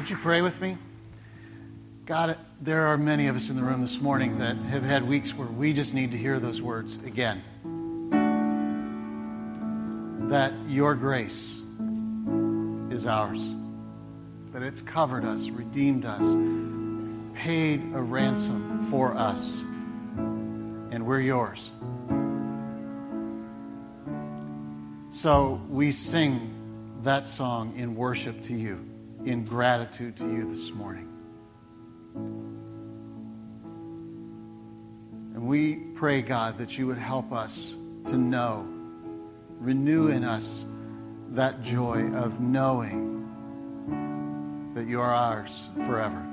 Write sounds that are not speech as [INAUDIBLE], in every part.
Would you pray with me? God, there are many of us in the room this morning that have had weeks where we just need to hear those words again. That your grace is ours, that it's covered us, redeemed us, paid a ransom for us, and we're yours. So we sing that song in worship to you, in gratitude to you this morning. And we pray, God, that you would help us to know, renew in us that joy of knowing that you are ours forever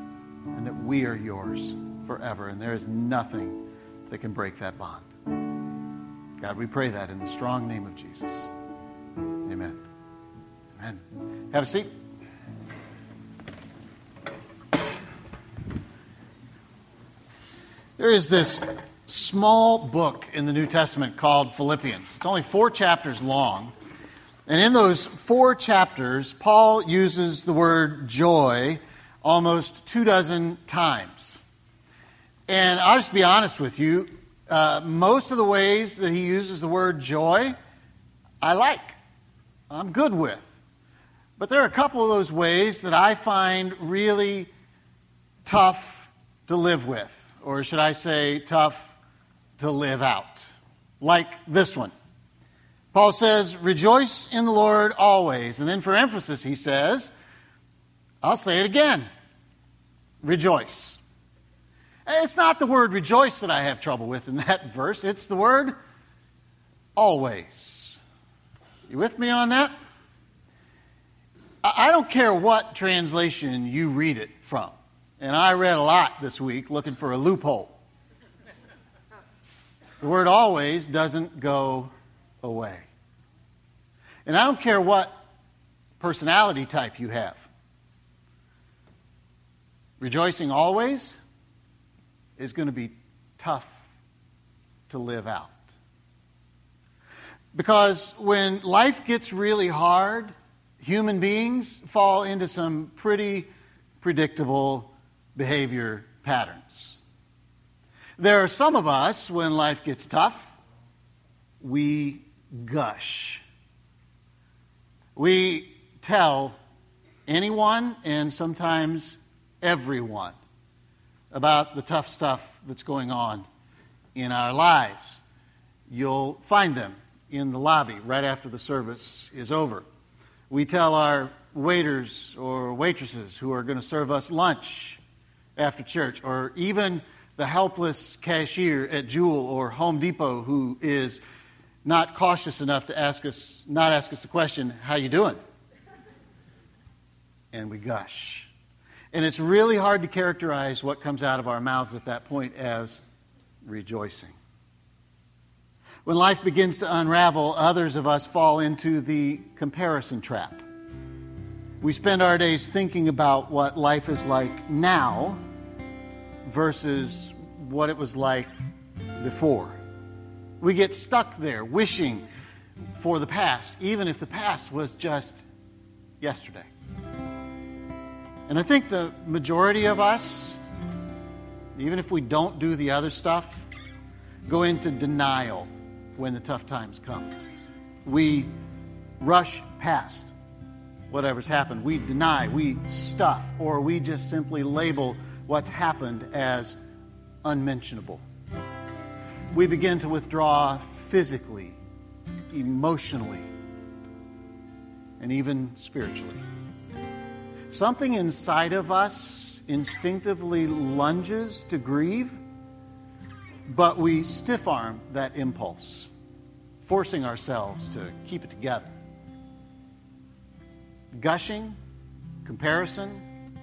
and that we are yours forever. And there is nothing that can break that bond. God, we pray that in the strong name of Jesus. Amen. Amen. Have a seat. There is this small book in the New Testament called Philippians. It's only four chapters long. And in those four chapters, Paul uses the word joy almost two dozen times. And I'll just be honest with you, uh, most of the ways that he uses the word joy, I like. I'm good with. But there are a couple of those ways that I find really tough to live with, or should I say, tough to live out. Like this one. Paul says, Rejoice in the Lord always. And then for emphasis, he says, I'll say it again rejoice. It's not the word rejoice that I have trouble with in that [LAUGHS] verse, it's the word always. You with me on that? I don't care what translation you read it from. And I read a lot this week looking for a loophole. The word always doesn't go away. And I don't care what personality type you have. Rejoicing always is going to be tough to live out. Because when life gets really hard, human beings fall into some pretty predictable behavior patterns. There are some of us, when life gets tough, we gush. We tell anyone and sometimes everyone about the tough stuff that's going on in our lives. You'll find them in the lobby right after the service is over. We tell our waiters or waitresses who are going to serve us lunch after church, or even the helpless cashier at Jewel or Home Depot who is not cautious enough to ask us, not ask us the question, "How you doing?" And we gush. And it's really hard to characterize what comes out of our mouths at that point as rejoicing. When life begins to unravel, others of us fall into the comparison trap. We spend our days thinking about what life is like now versus what it was like before. We get stuck there wishing for the past, even if the past was just yesterday. And I think the majority of us, even if we don't do the other stuff, go into denial when the tough times come. We rush past whatever's happened. We deny, we stuff, or we just simply label what's happened as unmentionable. We begin to withdraw physically, emotionally, and even spiritually. Something inside of us instinctively lunges to grieve but we stiff arm that impulse, forcing ourselves to keep it together. Gushing, comparison,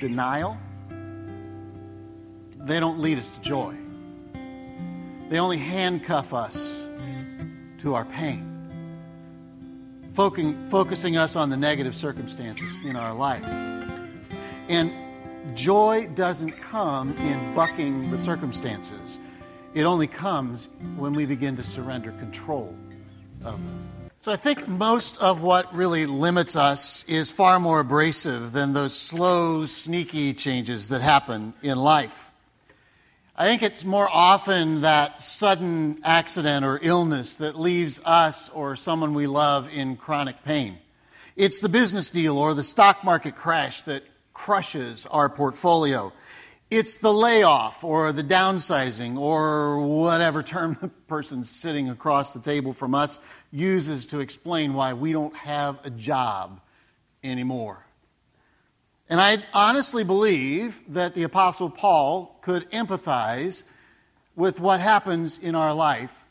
denial, they don't lead us to joy. They only handcuff us to our pain, focusing us on the negative circumstances in our life. And Joy doesn't come in bucking the circumstances. It only comes when we begin to surrender control of them. So I think most of what really limits us is far more abrasive than those slow, sneaky changes that happen in life. I think it's more often that sudden accident or illness that leaves us or someone we love in chronic pain. It's the business deal or the stock market crash that crushes our portfolio. It's the layoff or the downsizing or whatever term [LAUGHS] the person sitting across the table from us uses to explain why we don't have a job anymore. And I honestly believe that the Apostle Paul could empathize with what happens in our life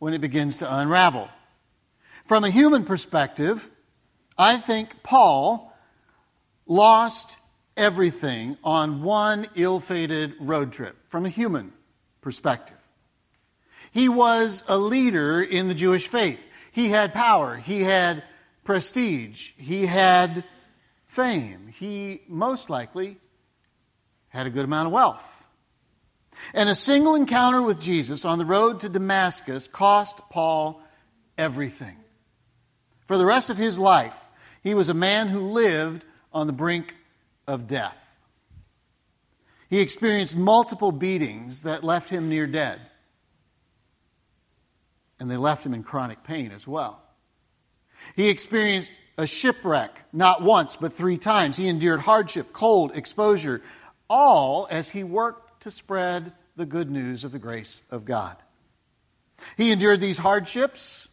when it begins to unravel. From a human perspective, I think Paul lost everything on one ill fated road trip from a human perspective. He was a leader in the Jewish faith. He had power. He had prestige. He had fame. He most likely had a good amount of wealth. And a single encounter with Jesus on the road to Damascus cost Paul everything. For the rest of his life, he was a man who lived on the brink of death. He experienced multiple beatings that left him near dead. And they left him in chronic pain as well. He experienced a shipwreck not once, but three times. He endured hardship, cold, exposure, all as he worked to spread the good news of the grace of God. He endured these hardships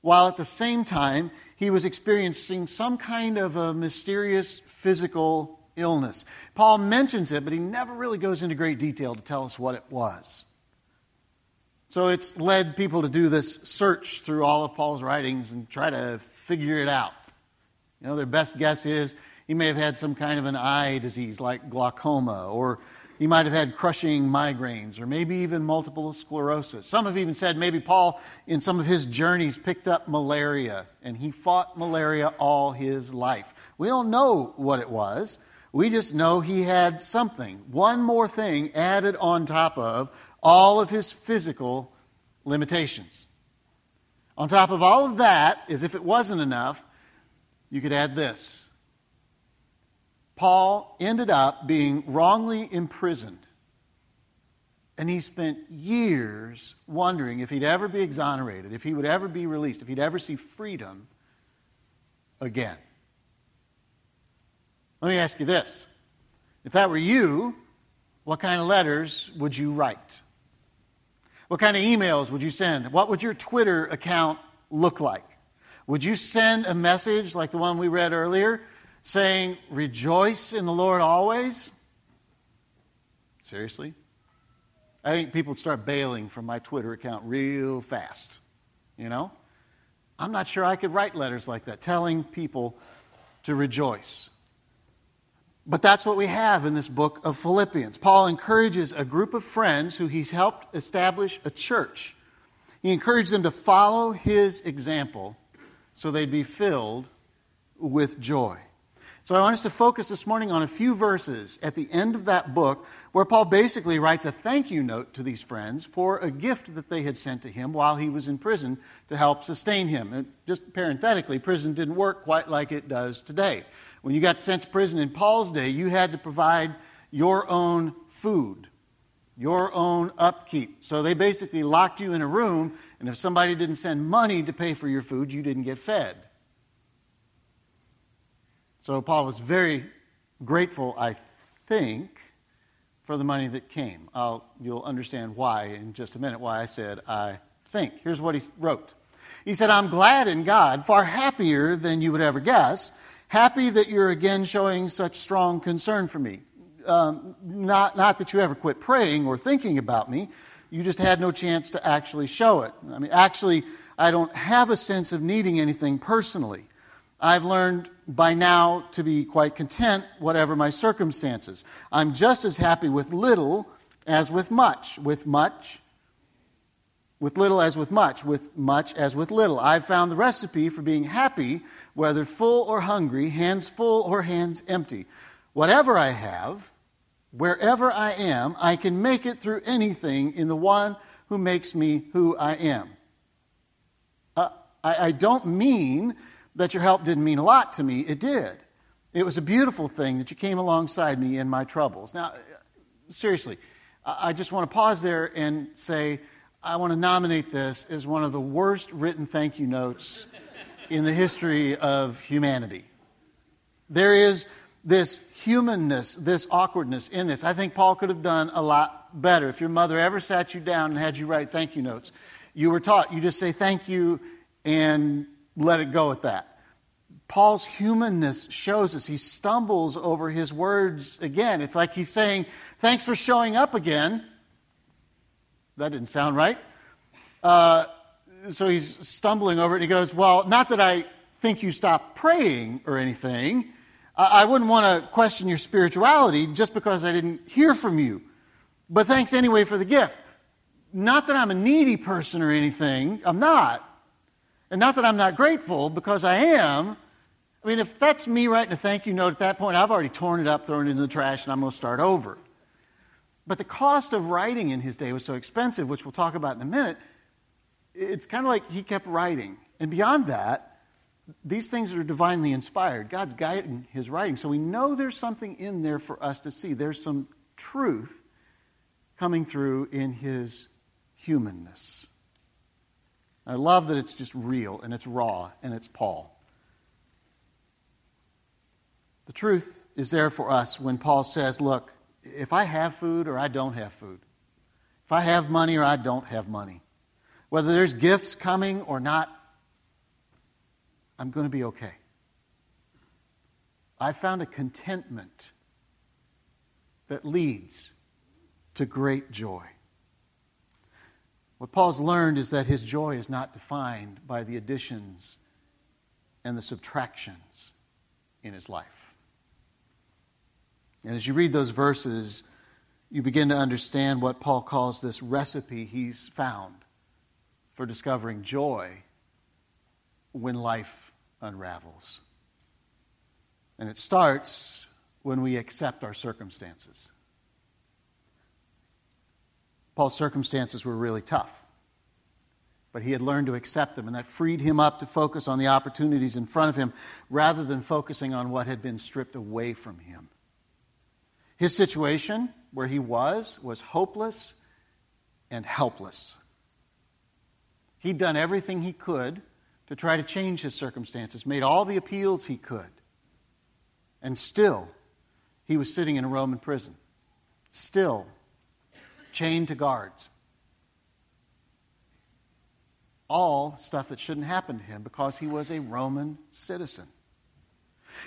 while at the same time he was experiencing some kind of a mysterious physical illness. Paul mentions it, but he never really goes into great detail to tell us what it was. So it's led people to do this search through all of Paul's writings and try to figure it out. You know, their best guess is he may have had some kind of an eye disease like glaucoma, or he might have had crushing migraines, or maybe even multiple sclerosis. Some have even said maybe Paul, in some of his journeys, picked up malaria, and he fought malaria all his life. We don't know what it was. We just know he had something, one more thing added on top of all of his physical limitations. On top of all of that, as if it wasn't enough, you could add this. Paul ended up being wrongly imprisoned. And he spent years wondering if he'd ever be exonerated, if he would ever be released, if he'd ever see freedom again. Let me ask you this. If that were you, what kind of letters would you write? What kind of emails would you send? What would your Twitter account look like? Would you send a message like the one we read earlier saying, Rejoice in the Lord always? Seriously? I think people would start bailing from my Twitter account real fast. You know? I'm not sure I could write letters like that, telling people to rejoice. But that's what we have in this book of Philippians. Paul encourages a group of friends who he's helped establish a church. He encouraged them to follow his example so they'd be filled with joy. So I want us to focus this morning on a few verses at the end of that book where Paul basically writes a thank you note to these friends for a gift that they had sent to him while he was in prison to help sustain him. And just parenthetically, prison didn't work quite like it does today. When you got sent to prison in Paul's day, you had to provide your own food, your own upkeep. So they basically locked you in a room, and if somebody didn't send money to pay for your food, you didn't get fed. So Paul was very grateful, I think, for the money that came. I'll, you'll understand why in just a minute, why I said I think. Here's what he wrote. He said, I'm glad in God, far happier than you would ever guess Happy that you're again showing such strong concern for me. Um, not, not that you ever quit praying or thinking about me, you just had no chance to actually show it. I mean, actually, I don't have a sense of needing anything personally. I've learned by now to be quite content, whatever my circumstances. I'm just as happy with little as with much. With much, with little as with much, with much as with little. I've found the recipe for being happy, whether full or hungry, hands full or hands empty. Whatever I have, wherever I am, I can make it through anything in the one who makes me who I am. Uh I, I don't mean that your help didn't mean a lot to me. It did. It was a beautiful thing that you came alongside me in my troubles. Now, seriously, I just want to pause there and say, I want to nominate this as one of the worst written thank you notes in the history of humanity. There is this humanness, this awkwardness in this. I think Paul could have done a lot better. If your mother ever sat you down and had you write thank you notes, you were taught you just say thank you and let it go at that. Paul's humanness shows us. He stumbles over his words again. It's like he's saying, Thanks for showing up again. That didn't sound right. Uh, so he's stumbling over it and he goes, Well, not that I think you stopped praying or anything. I wouldn't want to question your spirituality just because I didn't hear from you. But thanks anyway for the gift. Not that I'm a needy person or anything. I'm not. And not that I'm not grateful because I am. I mean, if that's me writing a thank you note at that point, I've already torn it up, thrown it in the trash, and I'm going to start over. But the cost of writing in his day was so expensive, which we'll talk about in a minute. It's kind of like he kept writing. And beyond that, these things are divinely inspired. God's guiding his writing. So we know there's something in there for us to see. There's some truth coming through in his humanness. I love that it's just real and it's raw and it's Paul. The truth is there for us when Paul says, Look, if I have food or I don't have food, if I have money or I don't have money, whether there's gifts coming or not, I'm going to be okay. I found a contentment that leads to great joy. What Paul's learned is that his joy is not defined by the additions and the subtractions in his life. And as you read those verses, you begin to understand what Paul calls this recipe he's found for discovering joy when life unravels. And it starts when we accept our circumstances. Paul's circumstances were really tough, but he had learned to accept them, and that freed him up to focus on the opportunities in front of him rather than focusing on what had been stripped away from him. His situation, where he was, was hopeless and helpless. He'd done everything he could to try to change his circumstances, made all the appeals he could. And still, he was sitting in a Roman prison, still chained to guards. All stuff that shouldn't happen to him because he was a Roman citizen.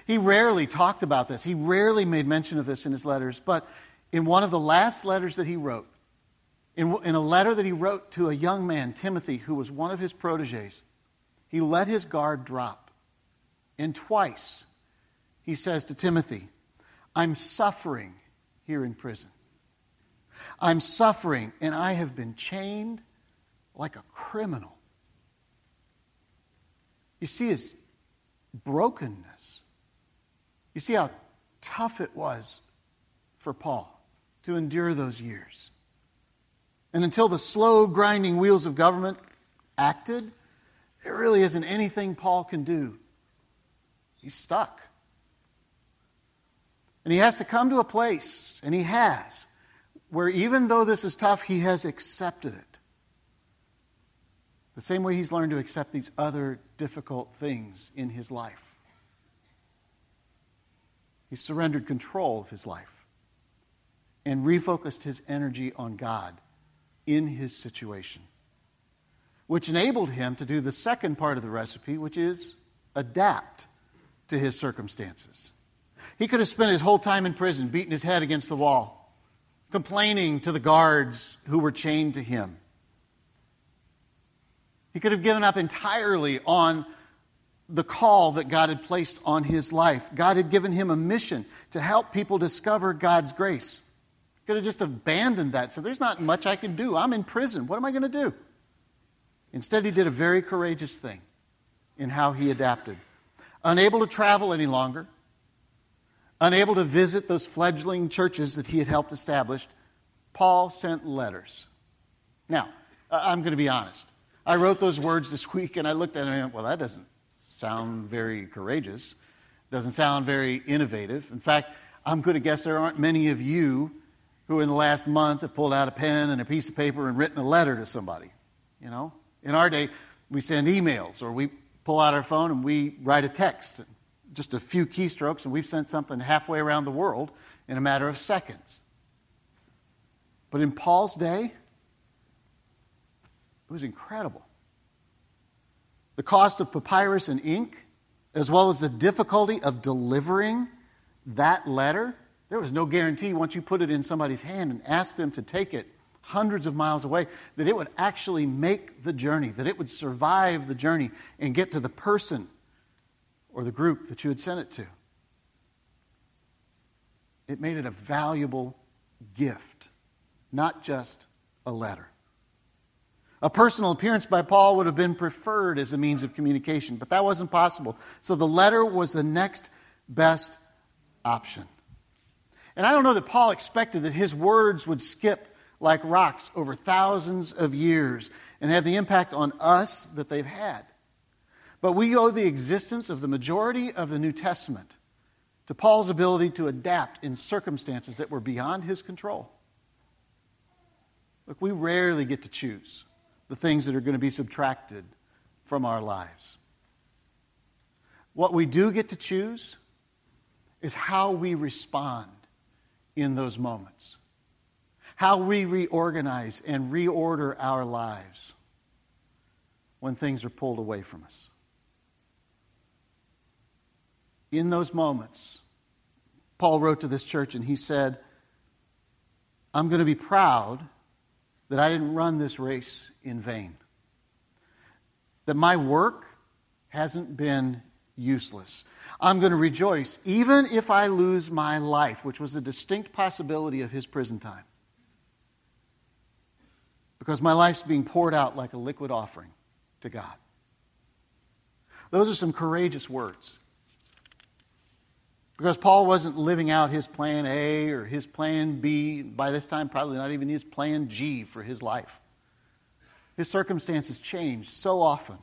He rarely talked about this. He rarely made mention of this in his letters, but in one of the last letters that he wrote, in, in a letter that he wrote to a young man, Timothy, who was one of his proteges, he let his guard drop. And twice he says to Timothy, I'm suffering here in prison. I'm suffering, and I have been chained like a criminal. You see his brokenness. You see how tough it was for Paul to endure those years. And until the slow grinding wheels of government acted, there really isn't anything Paul can do. He's stuck. And he has to come to a place, and he has, where even though this is tough, he has accepted it. The same way he's learned to accept these other difficult things in his life. He's surrendered control of his life and refocused his energy on God in his situation which enabled him to do the second part of the recipe, which is adapt to his circumstances. He could have spent his whole time in prison beating his head against the wall, complaining to the guards who were chained to him. He could have given up entirely on the call that God had placed on his life. God had given him a mission to help people discover God's grace. He could have just abandoned that. So there's not much I can do. I'm in prison. What am I going to do? Instead, he did a very courageous thing in how he adapted. Unable to travel any longer, unable to visit those fledgling churches that he had helped establish, Paul sent letters. Now, I'm going to be honest. I wrote those words this [LAUGHS] week and I looked at it and went, well, that doesn't sound very courageous. Doesn't sound very innovative. In fact, I'm going to guess there aren't many of you who in the last month have pulled out a pen and a piece of paper and written a letter to somebody. You know, in our day, we send emails or we pull out our phone and we write a text, just a few keystrokes, and we've sent something halfway around the world in a matter of seconds. But in Paul's day, it was incredible. The cost of papyrus and ink, as well as the difficulty of delivering that letter, there was no guarantee once you put it in somebody's hand and asked them to take it hundreds of miles away that it would actually make the journey, that it would survive the journey and get to the person or the group that you had sent it to. It made it a valuable gift, not just a letter. A personal appearance by Paul would have been preferred as a means of communication, but that wasn't possible. So the letter was the next best option. And I don't know that Paul expected that his words would skip like rocks over thousands of years and have the impact on us that they've had. But we owe the existence of the majority of the New Testament to Paul's ability to adapt in circumstances that were beyond his control. Look, we rarely get to choose the things that are going to be subtracted from our lives. What we do get to choose is how we respond in those moments, how we reorganize and reorder our lives when things are pulled away from us. In those moments, Paul wrote to this church and he said, I'm going to be proud that I didn't run this race in vain, that my work hasn't been useless. I'm going to rejoice even if I lose my life, which was a distinct possibility of his prison time. Because my life's being poured out like a liquid offering to God. Those are some courageous words. Because Paul wasn't living out his plan A or his plan B, by this time, probably not even his plan G for his life. His circumstances changed so often.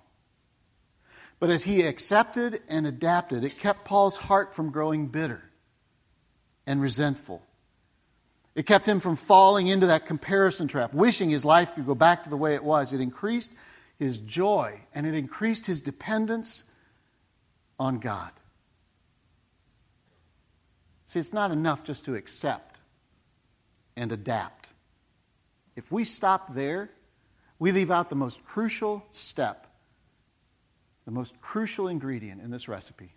But as he accepted and adapted, it kept Paul's heart from growing bitter and resentful. It kept him from falling into that comparison trap, wishing his life could go back to the way it was. It increased his joy and it increased his dependence on God. See, it's not enough just to accept and adapt. If we stop there, we leave out the most crucial step the most crucial ingredient in this recipe.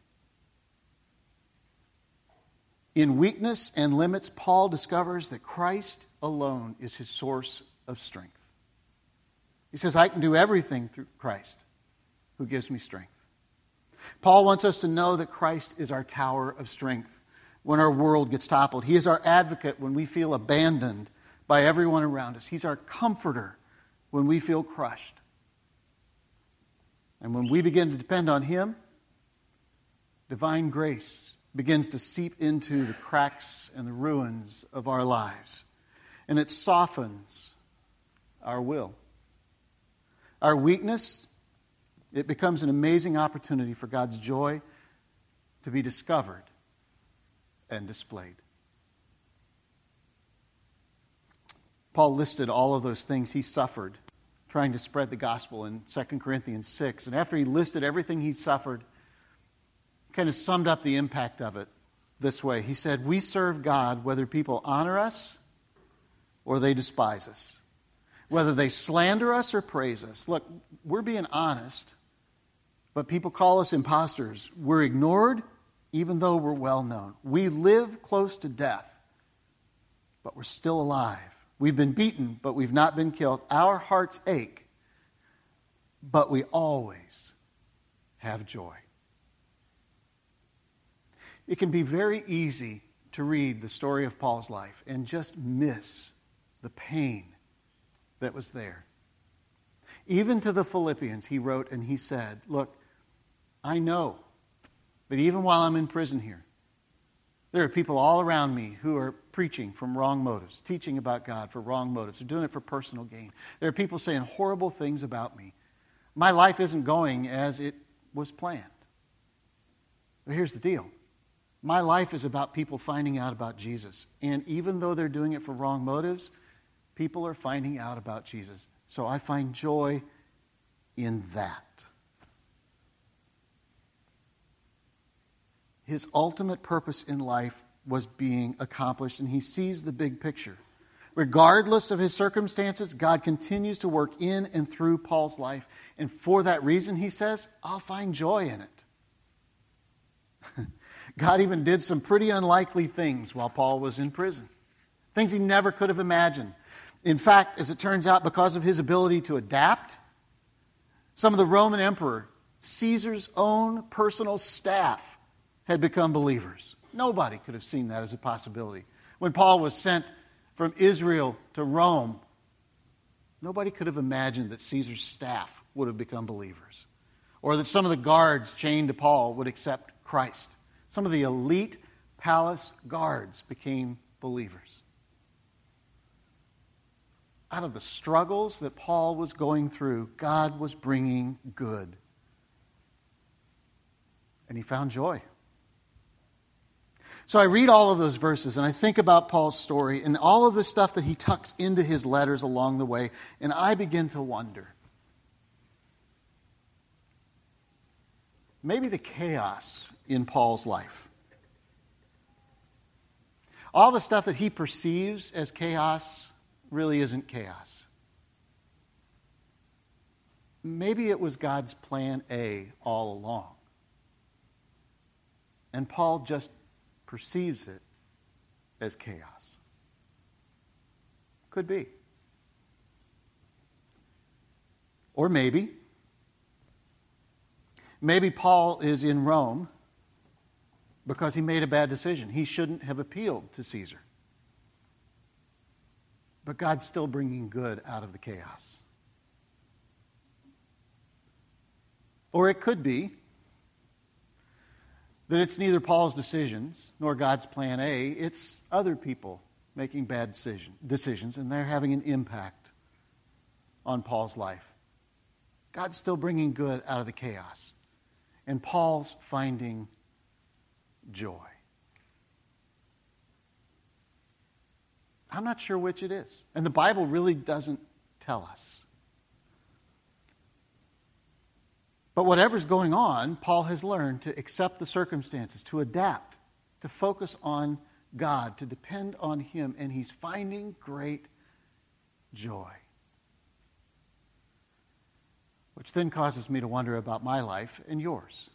In weakness and limits, Paul discovers that Christ alone is his source of strength. He says, I can do everything through Christ who gives me strength. Paul wants us to know that Christ is our tower of strength when our world gets toppled. He is our advocate when we feel abandoned by everyone around us. He's our comforter when we feel crushed. And when we begin to depend on Him, divine grace begins to seep into the cracks and the ruins of our lives. And it softens our will. Our weakness, it becomes an amazing opportunity for God's joy to be discovered and displayed. Paul listed all of those things he suffered trying to spread the gospel in 2 Corinthians 6. And after he listed everything he'd suffered, kind of summed up the impact of it this way. He said, We serve God whether people honor us or they despise us, whether they slander us or praise us. Look, we're being honest, but people call us imposters. We're ignored even though we're well known. We live close to death, but we're still alive. We've been beaten, but we've not been killed. Our hearts ache, but we always have joy. It can be very easy to read the story of Paul's life and just miss the pain that was there. Even to the Philippians, he wrote and he said, Look, I know that even while I'm in prison here, there are people all around me who are preaching from wrong motives, teaching about God for wrong motives, doing it for personal gain. There are people saying horrible things about me. My life isn't going as it was planned. But here's the deal my life is about people finding out about Jesus. And even though they're doing it for wrong motives, people are finding out about Jesus. So I find joy in that. His ultimate purpose in life was being accomplished, and he sees the big picture. Regardless of his circumstances, God continues to work in and through Paul's life. And for that reason, he says, I'll find joy in it. [LAUGHS] God even did some pretty unlikely things while Paul was in prison, things he never could have imagined. In fact, as it turns out, because of his ability to adapt, some of the Roman emperor, Caesar's own personal staff, had become believers. Nobody could have seen that as a possibility. When Paul was sent from Israel to Rome, nobody could have imagined that Caesar's staff would have become believers, or that some of the guards chained to Paul would accept Christ. Some of the elite palace guards became believers. Out of the struggles that Paul was going through, God was bringing good. And he found joy. So I read all of those verses and I think about Paul's story and all of the stuff that he tucks into his letters along the way, and I begin to wonder maybe the chaos in Paul's life. All the stuff that he perceives as chaos really isn't chaos. Maybe it was God's plan A all along. And Paul just perceives it as chaos. Could be. Or maybe Maybe Paul is in Rome because he made a bad decision. He shouldn't have appealed to Caesar. But God's still bringing good out of the chaos. Or it could be that it's neither Paul's decisions nor God's plan A, it's other people making bad decision, decisions, and they're having an impact on Paul's life. God's still bringing good out of the chaos and Paul's finding joy. I'm not sure which it is. And the Bible really doesn't tell us. But whatever's going on, Paul has learned to accept the circumstances, to adapt, to focus on God, to depend on Him, and he's finding great joy. Which then causes me to wonder about my life and yours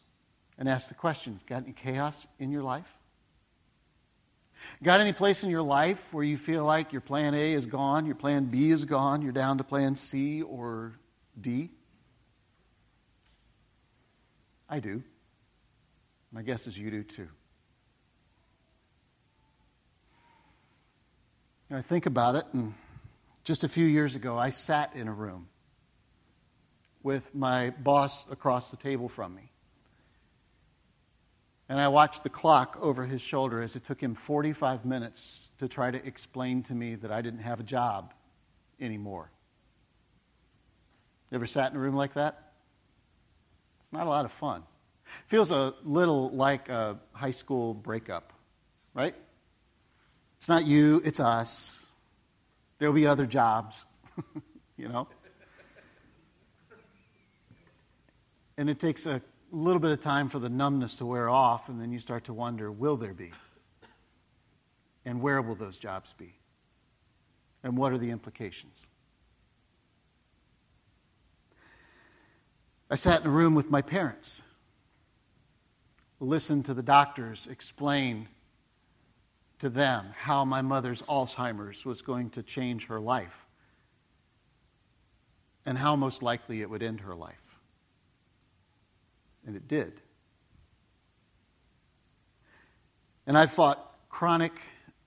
and ask the question got any chaos in your life? Got any place in your life where you feel like your plan A is gone, your plan B is gone, you're down to plan C or D? I do. My guess is you do too. I think about it, and just a few years ago, I sat in a room with my boss across the table from me. And I watched the clock over his shoulder as it took him 45 minutes to try to explain to me that I didn't have a job anymore. You ever sat in a room like that? Not a lot of fun. Feels a little like a high school breakup, right? It's not you, it's us. There'll be other jobs, [LAUGHS] you know? And it takes a little bit of time for the numbness to wear off, and then you start to wonder will there be? And where will those jobs be? And what are the implications? I sat in a room with my parents, listened to the doctors explain to them how my mother's Alzheimer's was going to change her life and how most likely it would end her life. And it did. And I fought chronic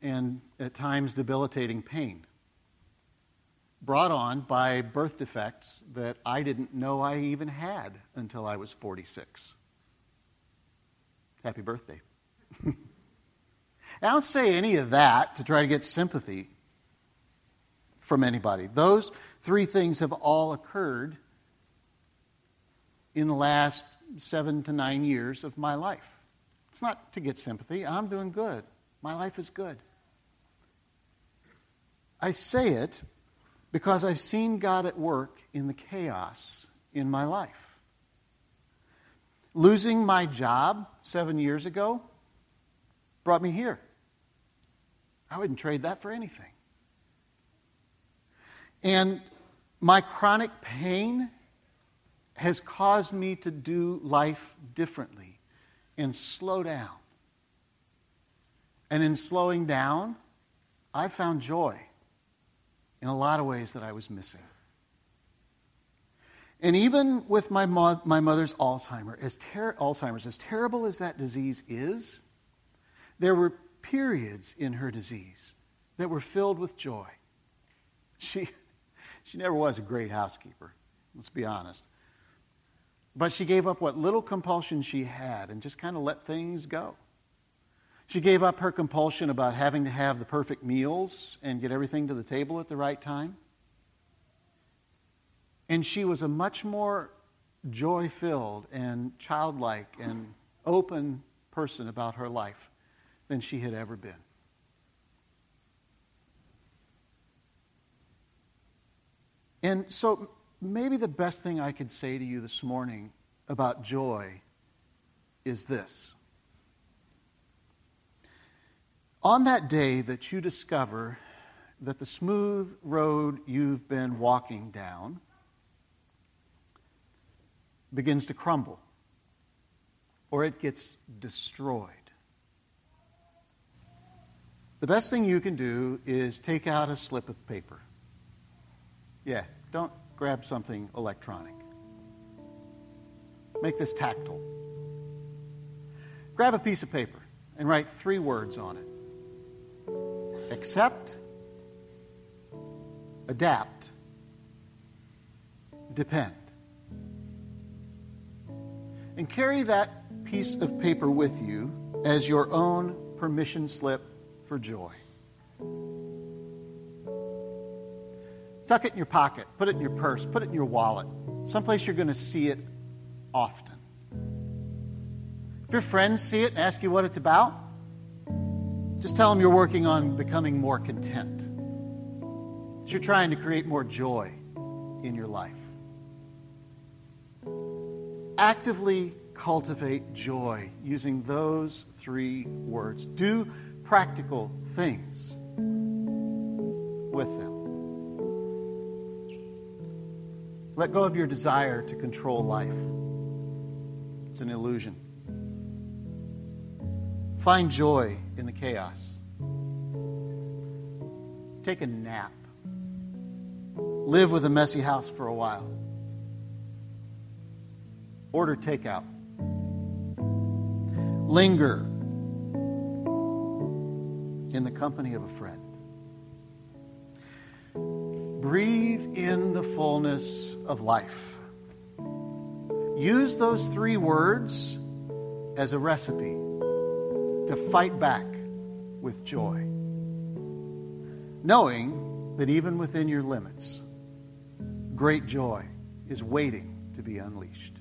and at times debilitating pain brought on by birth defects that I didn't know I even had until I was 46. Happy birthday. [LAUGHS] I don't say any of that to try to get sympathy from anybody. Those three things have all occurred in the last seven to nine years of my life. It's not to get sympathy. I'm doing good. My life is good. I say it because I've seen God at work in the chaos in my life. Losing my job seven years ago brought me here. I wouldn't trade that for anything. And my chronic pain has caused me to do life differently and slow down. And in slowing down, I found joy in a lot of ways that I was missing. And even with my, mo- my mother's Alzheimer, as ter- Alzheimer's, as terrible as that disease is, there were periods in her disease that were filled with joy. She, she never was a great housekeeper, let's be honest. But she gave up what little compulsion she had and just kind of let things go. She gave up her compulsion about having to have the perfect meals and get everything to the table at the right time. And she was a much more joy filled and childlike and open person about her life than she had ever been. And so, maybe the best thing I could say to you this morning about joy is this on that day that you discover that the smooth road you've been walking down begins to crumble or it gets destroyed, the best thing you can do is take out a slip of paper. Yeah, don't grab something electronic. Make this tactile. Grab a piece of paper and write three words on it accept, adapt, depend. And carry that piece of paper with you as your own permission slip for joy. Tuck it in your pocket, put it in your purse, put it in your wallet, someplace you're going to see it often. If your friends see it and ask you what it's about, just tell them you're working on becoming more content. That you're trying to create more joy in your life. Actively cultivate joy using those three words. Do practical things with them. Let go of your desire to control life. It's an illusion. Find joy in the chaos. Take a nap. Live with a messy house for a while. Order takeout. Linger in the company of a friend. Breathe in the fullness of life. Use those three words as a recipe to fight back with joy, knowing that even within your limits, great joy is waiting to be unleashed.